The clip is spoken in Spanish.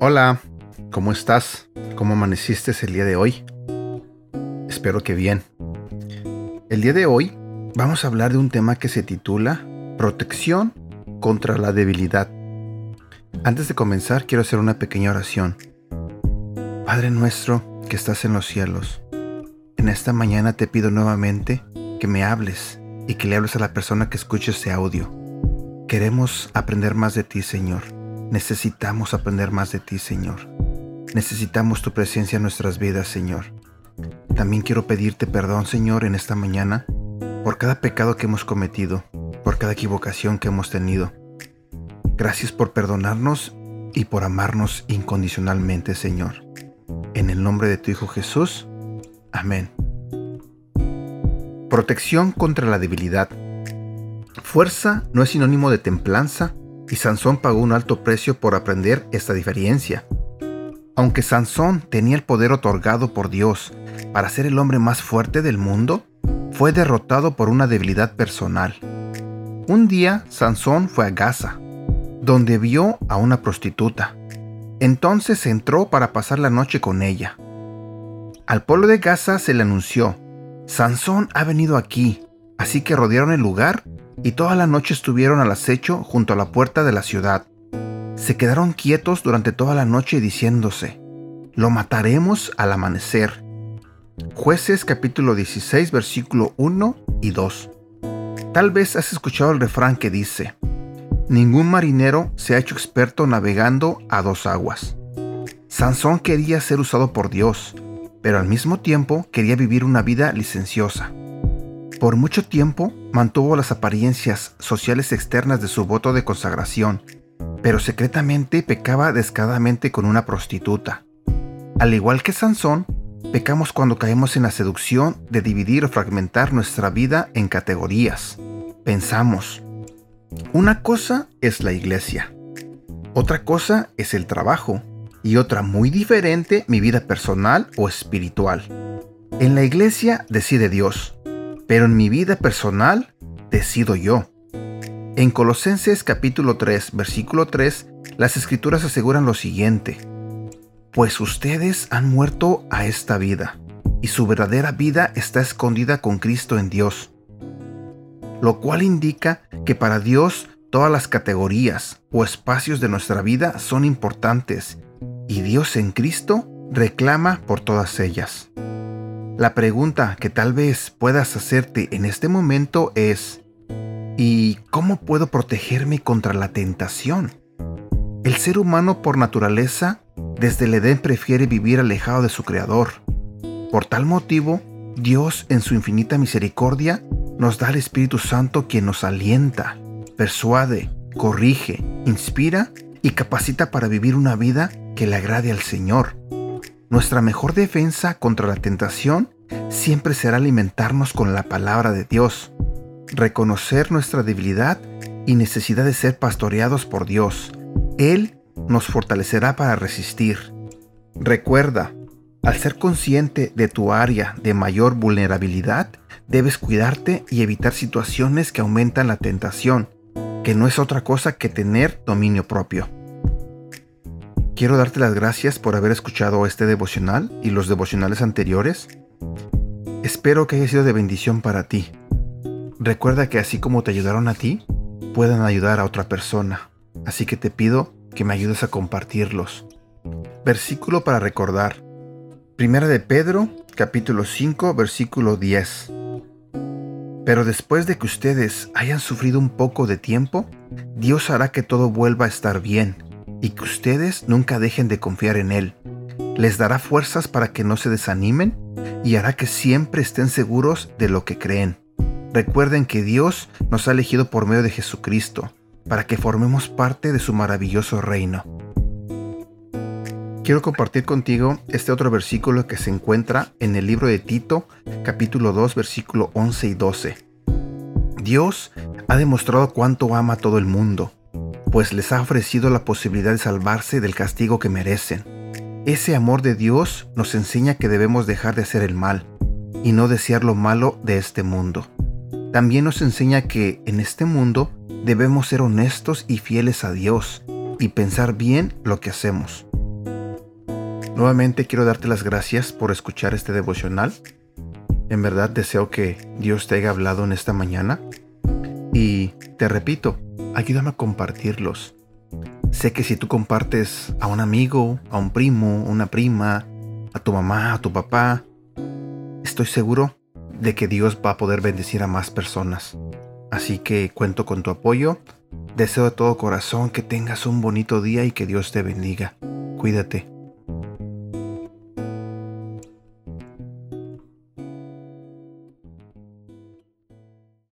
Hola, ¿cómo estás? ¿Cómo amaneciste el día de hoy? Espero que bien. El día de hoy vamos a hablar de un tema que se titula Protección contra la debilidad. Antes de comenzar quiero hacer una pequeña oración. Padre nuestro que estás en los cielos, en esta mañana te pido nuevamente que me hables y que le hables a la persona que escuche este audio. Queremos aprender más de ti, Señor Necesitamos aprender más de ti, Señor. Necesitamos tu presencia en nuestras vidas, Señor. También quiero pedirte perdón, Señor, en esta mañana por cada pecado que hemos cometido, por cada equivocación que hemos tenido. Gracias por perdonarnos y por amarnos incondicionalmente, Señor. En el nombre de tu Hijo Jesús. Amén. Protección contra la debilidad. Fuerza no es sinónimo de templanza y Sansón pagó un alto precio por aprender esta diferencia. Aunque Sansón tenía el poder otorgado por Dios para ser el hombre más fuerte del mundo, fue derrotado por una debilidad personal. Un día Sansón fue a Gaza, donde vio a una prostituta. Entonces entró para pasar la noche con ella. Al pueblo de Gaza se le anunció, Sansón ha venido aquí, así que rodearon el lugar y toda la noche estuvieron al acecho junto a la puerta de la ciudad. Se quedaron quietos durante toda la noche diciéndose, lo mataremos al amanecer. Jueces capítulo 16 versículo 1 y 2. Tal vez has escuchado el refrán que dice, ningún marinero se ha hecho experto navegando a dos aguas. Sansón quería ser usado por Dios, pero al mismo tiempo quería vivir una vida licenciosa. Por mucho tiempo mantuvo las apariencias sociales externas de su voto de consagración, pero secretamente pecaba descaradamente con una prostituta. Al igual que Sansón, pecamos cuando caemos en la seducción de dividir o fragmentar nuestra vida en categorías. Pensamos, una cosa es la iglesia, otra cosa es el trabajo y otra muy diferente mi vida personal o espiritual. En la iglesia decide Dios, pero en mi vida personal decido yo. En Colosenses capítulo 3, versículo 3, las escrituras aseguran lo siguiente, pues ustedes han muerto a esta vida, y su verdadera vida está escondida con Cristo en Dios, lo cual indica que para Dios todas las categorías o espacios de nuestra vida son importantes, y Dios en Cristo reclama por todas ellas. La pregunta que tal vez puedas hacerte en este momento es, ¿y cómo puedo protegerme contra la tentación? El ser humano por naturaleza desde el Edén prefiere vivir alejado de su Creador. Por tal motivo, Dios en su infinita misericordia nos da el Espíritu Santo quien nos alienta, persuade, corrige, inspira y capacita para vivir una vida que le agrade al Señor. Nuestra mejor defensa contra la tentación siempre será alimentarnos con la palabra de Dios, reconocer nuestra debilidad y necesidad de ser pastoreados por Dios. Él nos fortalecerá para resistir. Recuerda, al ser consciente de tu área de mayor vulnerabilidad, debes cuidarte y evitar situaciones que aumentan la tentación, que no es otra cosa que tener dominio propio. Quiero darte las gracias por haber escuchado este devocional y los devocionales anteriores. Espero que haya sido de bendición para ti. Recuerda que así como te ayudaron a ti, puedan ayudar a otra persona. Así que te pido que me ayudes a compartirlos. Versículo para recordar. Primera de Pedro, capítulo 5, versículo 10. Pero después de que ustedes hayan sufrido un poco de tiempo, Dios hará que todo vuelva a estar bien y que ustedes nunca dejen de confiar en Él. Les dará fuerzas para que no se desanimen y hará que siempre estén seguros de lo que creen. Recuerden que Dios nos ha elegido por medio de Jesucristo para que formemos parte de su maravilloso reino. Quiero compartir contigo este otro versículo que se encuentra en el libro de Tito, capítulo 2, versículo 11 y 12. Dios ha demostrado cuánto ama a todo el mundo pues les ha ofrecido la posibilidad de salvarse del castigo que merecen. Ese amor de Dios nos enseña que debemos dejar de hacer el mal y no desear lo malo de este mundo. También nos enseña que en este mundo debemos ser honestos y fieles a Dios y pensar bien lo que hacemos. Nuevamente quiero darte las gracias por escuchar este devocional. En verdad deseo que Dios te haya hablado en esta mañana. Y te repito, ayúdame a compartirlos. Sé que si tú compartes a un amigo, a un primo, una prima, a tu mamá, a tu papá, estoy seguro de que Dios va a poder bendecir a más personas. Así que cuento con tu apoyo. Deseo de todo corazón que tengas un bonito día y que Dios te bendiga. Cuídate.